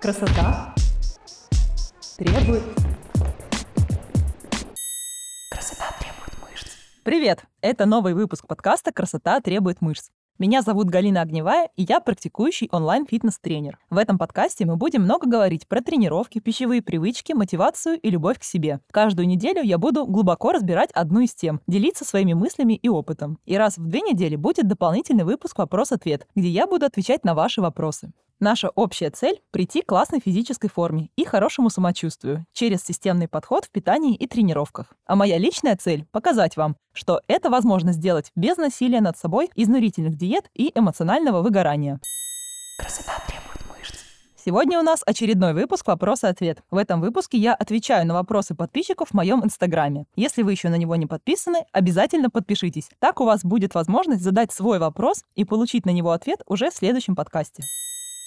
Красота требует... Красота требует мышц. Привет! Это новый выпуск подкаста «Красота требует мышц». Меня зовут Галина Огневая, и я практикующий онлайн-фитнес-тренер. В этом подкасте мы будем много говорить про тренировки, пищевые привычки, мотивацию и любовь к себе. Каждую неделю я буду глубоко разбирать одну из тем, делиться своими мыслями и опытом. И раз в две недели будет дополнительный выпуск «Вопрос-ответ», где я буду отвечать на ваши вопросы. Наша общая цель – прийти к классной физической форме и хорошему самочувствию через системный подход в питании и тренировках. А моя личная цель – показать вам, что это возможно сделать без насилия над собой, изнурительных диет и эмоционального выгорания. Красота требует мышц. Сегодня у нас очередной выпуск «Вопрос-ответ». В этом выпуске я отвечаю на вопросы подписчиков в моем инстаграме. Если вы еще на него не подписаны, обязательно подпишитесь. Так у вас будет возможность задать свой вопрос и получить на него ответ уже в следующем подкасте.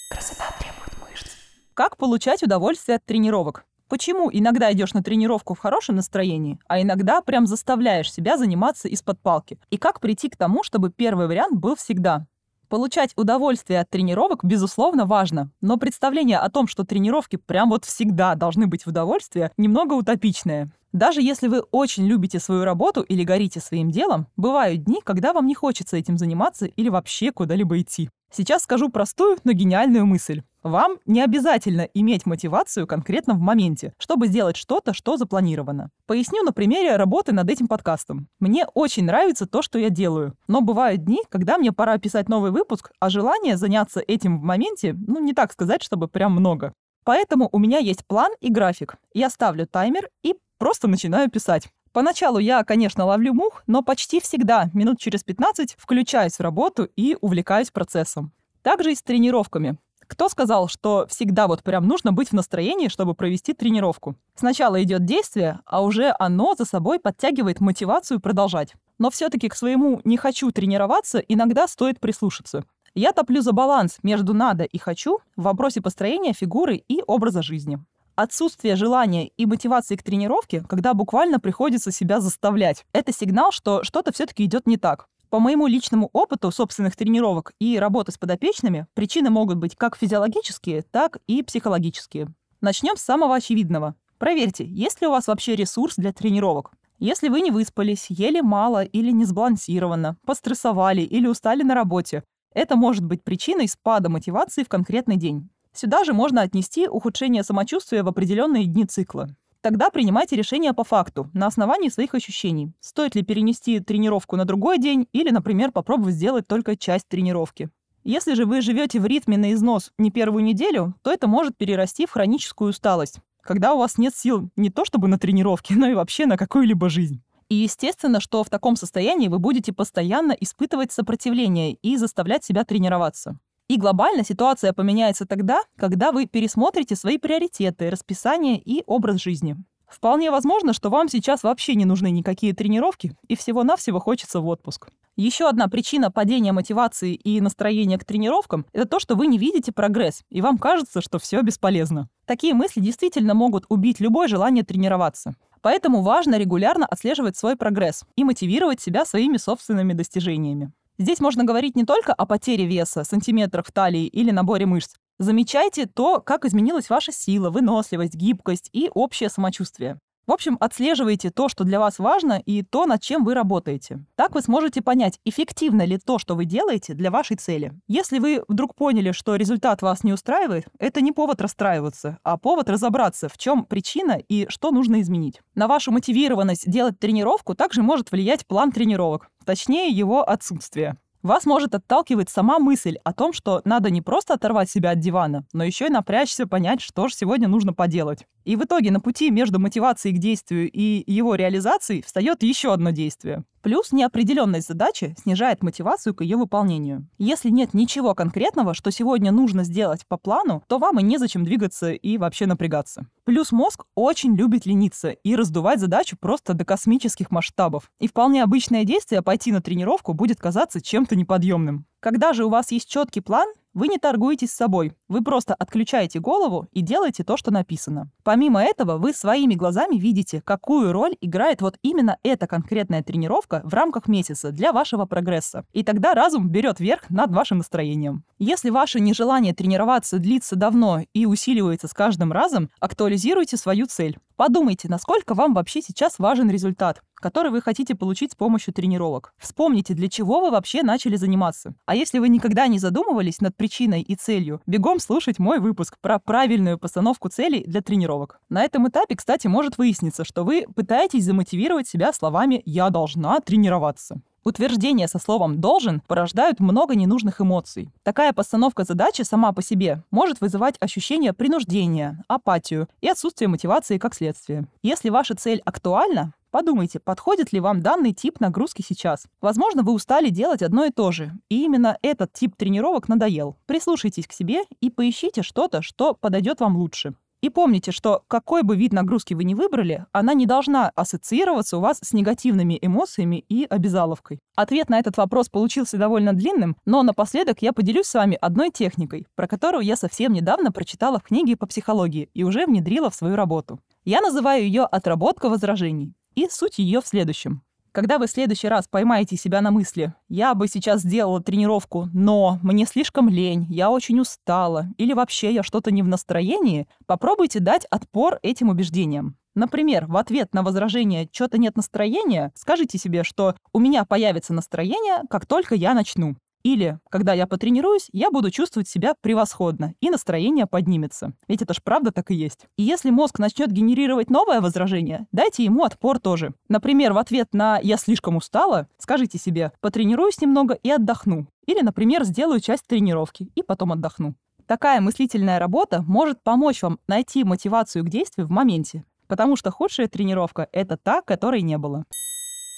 Красота требует мышц. Как получать удовольствие от тренировок? Почему иногда идешь на тренировку в хорошем настроении, а иногда прям заставляешь себя заниматься из-под палки? И как прийти к тому, чтобы первый вариант был всегда? Получать удовольствие от тренировок, безусловно, важно, но представление о том, что тренировки прям вот всегда должны быть в удовольствие, немного утопичное. Даже если вы очень любите свою работу или горите своим делом, бывают дни, когда вам не хочется этим заниматься или вообще куда-либо идти. Сейчас скажу простую, но гениальную мысль. Вам не обязательно иметь мотивацию конкретно в моменте, чтобы сделать что-то, что запланировано. Поясню на примере работы над этим подкастом. Мне очень нравится то, что я делаю, но бывают дни, когда мне пора писать новый выпуск, а желание заняться этим в моменте, ну не так сказать, чтобы прям много. Поэтому у меня есть план и график. Я ставлю таймер и просто начинаю писать. Поначалу я, конечно, ловлю мух, но почти всегда, минут через 15, включаюсь в работу и увлекаюсь процессом. Также и с тренировками. Кто сказал, что всегда вот прям нужно быть в настроении, чтобы провести тренировку? Сначала идет действие, а уже оно за собой подтягивает мотивацию продолжать. Но все-таки к своему «не хочу тренироваться» иногда стоит прислушаться. Я топлю за баланс между «надо» и «хочу» в вопросе построения фигуры и образа жизни. Отсутствие желания и мотивации к тренировке, когда буквально приходится себя заставлять, это сигнал, что что-то все-таки идет не так. По моему личному опыту собственных тренировок и работы с подопечными, причины могут быть как физиологические, так и психологические. Начнем с самого очевидного. Проверьте, есть ли у вас вообще ресурс для тренировок. Если вы не выспались, ели мало или не сбалансированно, пострессовали или устали на работе, это может быть причиной спада мотивации в конкретный день. Сюда же можно отнести ухудшение самочувствия в определенные дни цикла. Тогда принимайте решение по факту, на основании своих ощущений. Стоит ли перенести тренировку на другой день или, например, попробовать сделать только часть тренировки. Если же вы живете в ритме на износ не первую неделю, то это может перерасти в хроническую усталость, когда у вас нет сил не то чтобы на тренировки, но и вообще на какую-либо жизнь. И естественно, что в таком состоянии вы будете постоянно испытывать сопротивление и заставлять себя тренироваться. И глобально ситуация поменяется тогда, когда вы пересмотрите свои приоритеты, расписание и образ жизни. Вполне возможно, что вам сейчас вообще не нужны никакие тренировки, и всего-навсего хочется в отпуск. Еще одна причина падения мотивации и настроения к тренировкам – это то, что вы не видите прогресс, и вам кажется, что все бесполезно. Такие мысли действительно могут убить любое желание тренироваться. Поэтому важно регулярно отслеживать свой прогресс и мотивировать себя своими собственными достижениями. Здесь можно говорить не только о потере веса, сантиметрах в талии или наборе мышц. Замечайте то, как изменилась ваша сила, выносливость, гибкость и общее самочувствие. В общем, отслеживайте то, что для вас важно, и то, над чем вы работаете. Так вы сможете понять, эффективно ли то, что вы делаете, для вашей цели. Если вы вдруг поняли, что результат вас не устраивает, это не повод расстраиваться, а повод разобраться, в чем причина и что нужно изменить. На вашу мотивированность делать тренировку также может влиять план тренировок, точнее его отсутствие. Вас может отталкивать сама мысль о том, что надо не просто оторвать себя от дивана, но еще и напрячься, понять, что же сегодня нужно поделать. И в итоге на пути между мотивацией к действию и его реализацией встает еще одно действие. Плюс неопределенность задачи снижает мотивацию к ее выполнению. Если нет ничего конкретного, что сегодня нужно сделать по плану, то вам и незачем двигаться и вообще напрягаться. Плюс мозг очень любит лениться и раздувать задачу просто до космических масштабов. И вполне обычное действие пойти на тренировку будет казаться чем-то неподъемным. Когда же у вас есть четкий план, Вы не торгуетесь с собой, вы просто отключаете голову и делаете то, что написано. Помимо этого, вы своими глазами видите, какую роль играет вот именно эта конкретная тренировка в рамках месяца для вашего прогресса. И тогда разум берет верх над вашим настроением. Если ваше нежелание тренироваться длится давно и усиливается с каждым разом, актуализируйте свою цель. Подумайте, насколько вам вообще сейчас важен результат, который вы хотите получить с помощью тренировок. Вспомните, для чего вы вообще начали заниматься. А если вы никогда не задумывались над причиной и целью, бегом слушать мой выпуск про правильную постановку целей для тренировок. На этом этапе, кстати, может выясниться, что вы пытаетесь замотивировать себя словами «я должна тренироваться». Утверждения со словом «должен» порождают много ненужных эмоций. Такая постановка задачи сама по себе может вызывать ощущение принуждения, апатию и отсутствие мотивации как следствие. Если ваша цель актуальна, Подумайте, подходит ли вам данный тип нагрузки сейчас. Возможно, вы устали делать одно и то же, и именно этот тип тренировок надоел. Прислушайтесь к себе и поищите что-то, что подойдет вам лучше. И помните, что какой бы вид нагрузки вы ни выбрали, она не должна ассоциироваться у вас с негативными эмоциями и обязаловкой. Ответ на этот вопрос получился довольно длинным, но напоследок я поделюсь с вами одной техникой, про которую я совсем недавно прочитала в книге по психологии и уже внедрила в свою работу. Я называю ее «отработка возражений». И суть ее в следующем. Когда вы в следующий раз поймаете себя на мысли «я бы сейчас сделала тренировку, но мне слишком лень, я очень устала» или вообще «я что-то не в настроении», попробуйте дать отпор этим убеждениям. Например, в ответ на возражение «что-то нет настроения» скажите себе, что «у меня появится настроение, как только я начну». Или, когда я потренируюсь, я буду чувствовать себя превосходно, и настроение поднимется. Ведь это ж правда так и есть. И если мозг начнет генерировать новое возражение, дайте ему отпор тоже. Например, в ответ на «я слишком устала» скажите себе «потренируюсь немного и отдохну». Или, например, сделаю часть тренировки и потом отдохну. Такая мыслительная работа может помочь вам найти мотивацию к действию в моменте, потому что худшая тренировка — это та, которой не было.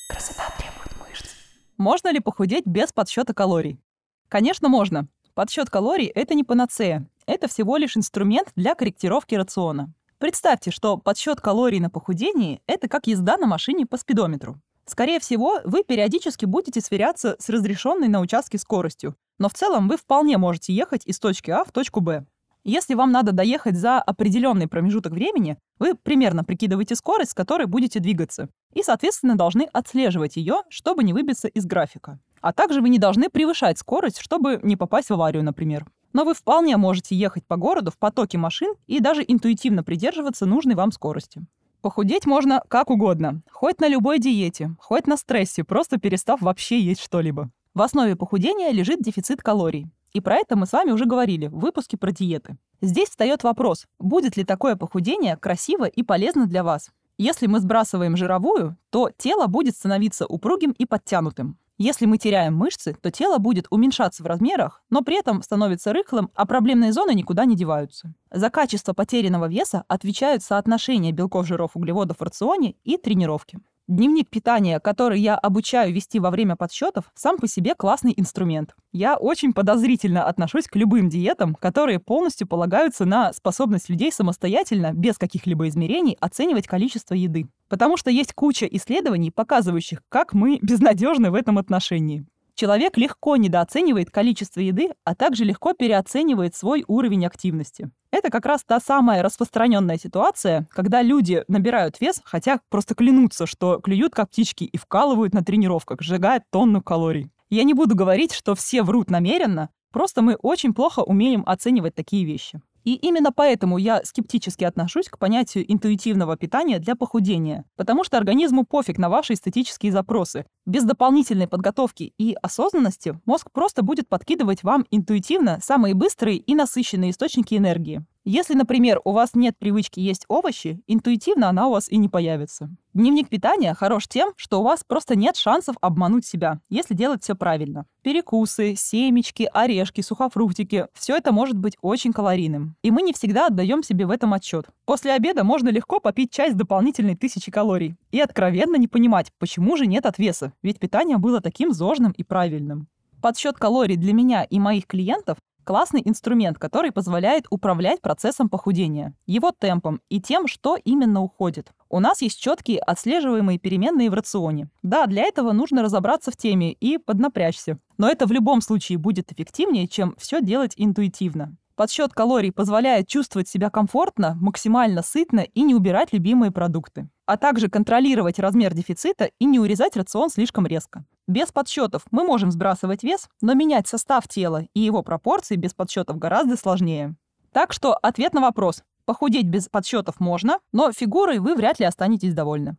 Красота можно ли похудеть без подсчета калорий? Конечно, можно. Подсчет калорий – это не панацея. Это всего лишь инструмент для корректировки рациона. Представьте, что подсчет калорий на похудении – это как езда на машине по спидометру. Скорее всего, вы периодически будете сверяться с разрешенной на участке скоростью, но в целом вы вполне можете ехать из точки А в точку Б. Если вам надо доехать за определенный промежуток времени, вы примерно прикидываете скорость, с которой будете двигаться, и, соответственно, должны отслеживать ее, чтобы не выбиться из графика. А также вы не должны превышать скорость, чтобы не попасть в аварию, например. Но вы вполне можете ехать по городу в потоке машин и даже интуитивно придерживаться нужной вам скорости. Похудеть можно как угодно, хоть на любой диете, хоть на стрессе, просто перестав вообще есть что-либо. В основе похудения лежит дефицит калорий. И про это мы с вами уже говорили в выпуске про диеты. Здесь встает вопрос, будет ли такое похудение красиво и полезно для вас. Если мы сбрасываем жировую, то тело будет становиться упругим и подтянутым. Если мы теряем мышцы, то тело будет уменьшаться в размерах, но при этом становится рыхлым, а проблемные зоны никуда не деваются. За качество потерянного веса отвечают соотношение белков, жиров, углеводов в рационе и тренировки. Дневник питания, который я обучаю вести во время подсчетов, сам по себе классный инструмент. Я очень подозрительно отношусь к любым диетам, которые полностью полагаются на способность людей самостоятельно, без каких-либо измерений, оценивать количество еды. Потому что есть куча исследований, показывающих, как мы безнадежны в этом отношении. Человек легко недооценивает количество еды, а также легко переоценивает свой уровень активности. Это как раз та самая распространенная ситуация, когда люди набирают вес, хотя просто клянутся, что клюют как птички и вкалывают на тренировках, сжигая тонну калорий. Я не буду говорить, что все врут намеренно, просто мы очень плохо умеем оценивать такие вещи. И именно поэтому я скептически отношусь к понятию интуитивного питания для похудения, потому что организму пофиг на ваши эстетические запросы. Без дополнительной подготовки и осознанности мозг просто будет подкидывать вам интуитивно самые быстрые и насыщенные источники энергии. Если, например, у вас нет привычки есть овощи, интуитивно она у вас и не появится. Дневник питания хорош тем, что у вас просто нет шансов обмануть себя, если делать все правильно. Перекусы, семечки, орешки, сухофруктики – все это может быть очень калорийным. И мы не всегда отдаем себе в этом отчет. После обеда можно легко попить чай с дополнительной тысячи калорий. И откровенно не понимать, почему же нет отвеса, ведь питание было таким зожным и правильным. Подсчет калорий для меня и моих клиентов классный инструмент, который позволяет управлять процессом похудения, его темпом и тем, что именно уходит. У нас есть четкие отслеживаемые переменные в рационе. Да, для этого нужно разобраться в теме и поднапрячься. Но это в любом случае будет эффективнее, чем все делать интуитивно. Подсчет калорий позволяет чувствовать себя комфортно, максимально сытно и не убирать любимые продукты. А также контролировать размер дефицита и не урезать рацион слишком резко. Без подсчетов мы можем сбрасывать вес, но менять состав тела и его пропорции без подсчетов гораздо сложнее. Так что ответ на вопрос. Похудеть без подсчетов можно, но фигурой вы вряд ли останетесь довольны.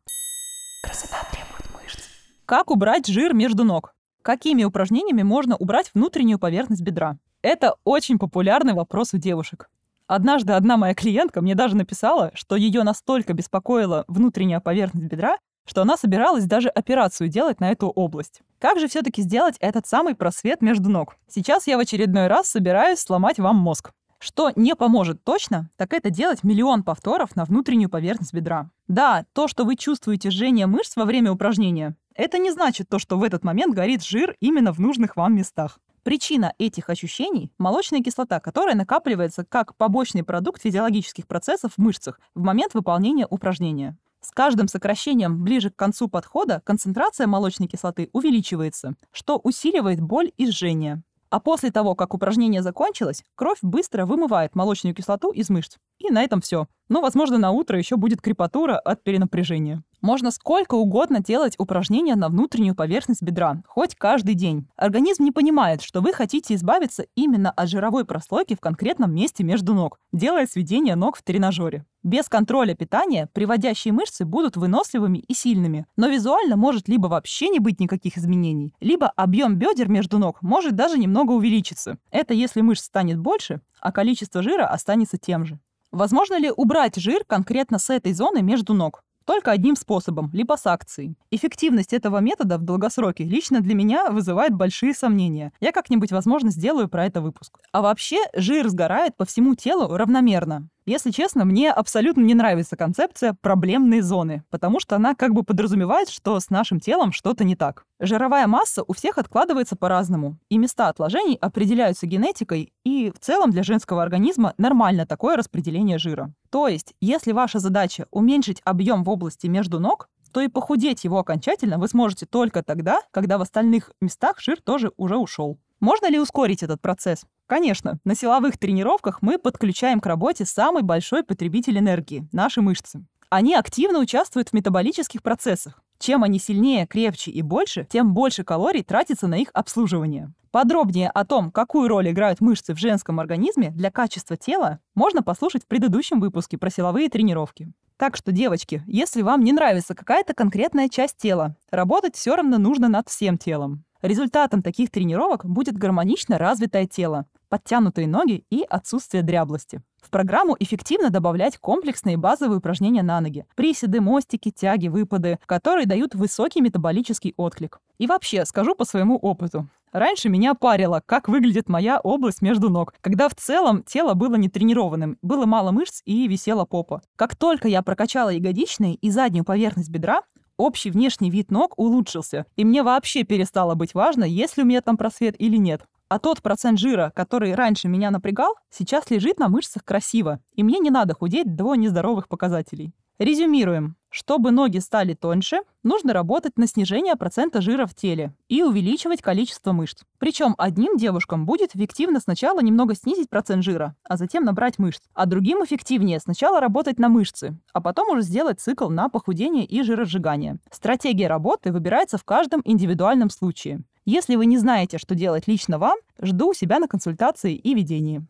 Красота требует мышц. Как убрать жир между ног? Какими упражнениями можно убрать внутреннюю поверхность бедра? Это очень популярный вопрос у девушек. Однажды одна моя клиентка мне даже написала, что ее настолько беспокоила внутренняя поверхность бедра, что она собиралась даже операцию делать на эту область. Как же все-таки сделать этот самый просвет между ног? Сейчас я в очередной раз собираюсь сломать вам мозг. Что не поможет точно, так это делать миллион повторов на внутреннюю поверхность бедра. Да, то, что вы чувствуете жжение мышц во время упражнения, это не значит то, что в этот момент горит жир именно в нужных вам местах. Причина этих ощущений – молочная кислота, которая накапливается как побочный продукт физиологических процессов в мышцах в момент выполнения упражнения. С каждым сокращением ближе к концу подхода концентрация молочной кислоты увеличивается, что усиливает боль и жжение. А после того, как упражнение закончилось, кровь быстро вымывает молочную кислоту из мышц. И на этом все. Но, возможно, на утро еще будет крепатура от перенапряжения. Можно сколько угодно делать упражнения на внутреннюю поверхность бедра, хоть каждый день. Организм не понимает, что вы хотите избавиться именно от жировой прослойки в конкретном месте между ног, делая сведение ног в тренажере. Без контроля питания приводящие мышцы будут выносливыми и сильными, но визуально может либо вообще не быть никаких изменений, либо объем бедер между ног может даже немного увеличиться. Это если мышц станет больше, а количество жира останется тем же. Возможно ли убрать жир конкретно с этой зоны между ног? Только одним способом – липосакцией. Эффективность этого метода в долгосроке лично для меня вызывает большие сомнения. Я как-нибудь, возможно, сделаю про это выпуск. А вообще, жир сгорает по всему телу равномерно. Если честно, мне абсолютно не нравится концепция проблемной зоны, потому что она как бы подразумевает, что с нашим телом что-то не так. Жировая масса у всех откладывается по-разному, и места отложений определяются генетикой, и в целом для женского организма нормально такое распределение жира. То есть, если ваша задача уменьшить объем в области между ног, то и похудеть его окончательно вы сможете только тогда, когда в остальных местах жир тоже уже ушел. Можно ли ускорить этот процесс? Конечно, на силовых тренировках мы подключаем к работе самый большой потребитель энергии – наши мышцы. Они активно участвуют в метаболических процессах. Чем они сильнее, крепче и больше, тем больше калорий тратится на их обслуживание. Подробнее о том, какую роль играют мышцы в женском организме для качества тела, можно послушать в предыдущем выпуске про силовые тренировки. Так что, девочки, если вам не нравится какая-то конкретная часть тела, работать все равно нужно над всем телом. Результатом таких тренировок будет гармонично развитое тело, подтянутые ноги и отсутствие дряблости. В программу эффективно добавлять комплексные базовые упражнения на ноги. Приседы, мостики, тяги, выпады, которые дают высокий метаболический отклик. И вообще, скажу по своему опыту. Раньше меня парило, как выглядит моя область между ног, когда в целом тело было нетренированным, было мало мышц и висела попа. Как только я прокачала ягодичные и заднюю поверхность бедра, общий внешний вид ног улучшился, и мне вообще перестало быть важно, есть ли у меня там просвет или нет. А тот процент жира, который раньше меня напрягал, сейчас лежит на мышцах красиво, и мне не надо худеть до нездоровых показателей. Резюмируем. Чтобы ноги стали тоньше, нужно работать на снижение процента жира в теле и увеличивать количество мышц. Причем одним девушкам будет эффективно сначала немного снизить процент жира, а затем набрать мышц. А другим эффективнее сначала работать на мышцы, а потом уже сделать цикл на похудение и жиросжигание. Стратегия работы выбирается в каждом индивидуальном случае. Если вы не знаете, что делать лично вам, жду себя на консультации и ведении.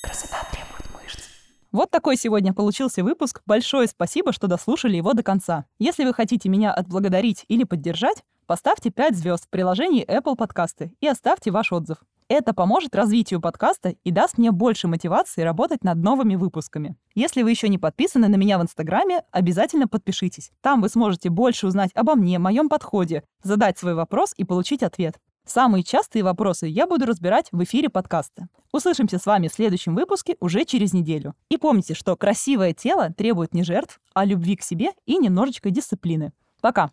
Красота требует мышц. Вот такой сегодня получился выпуск. Большое спасибо, что дослушали его до конца. Если вы хотите меня отблагодарить или поддержать, поставьте 5 звезд в приложении Apple Подкасты и оставьте ваш отзыв. Это поможет развитию подкаста и даст мне больше мотивации работать над новыми выпусками. Если вы еще не подписаны на меня в Инстаграме, обязательно подпишитесь. Там вы сможете больше узнать обо мне, моем подходе, задать свой вопрос и получить ответ. Самые частые вопросы я буду разбирать в эфире подкаста. Услышимся с вами в следующем выпуске уже через неделю. И помните, что красивое тело требует не жертв, а любви к себе и немножечко дисциплины. Пока!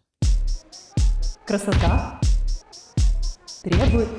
Красота требует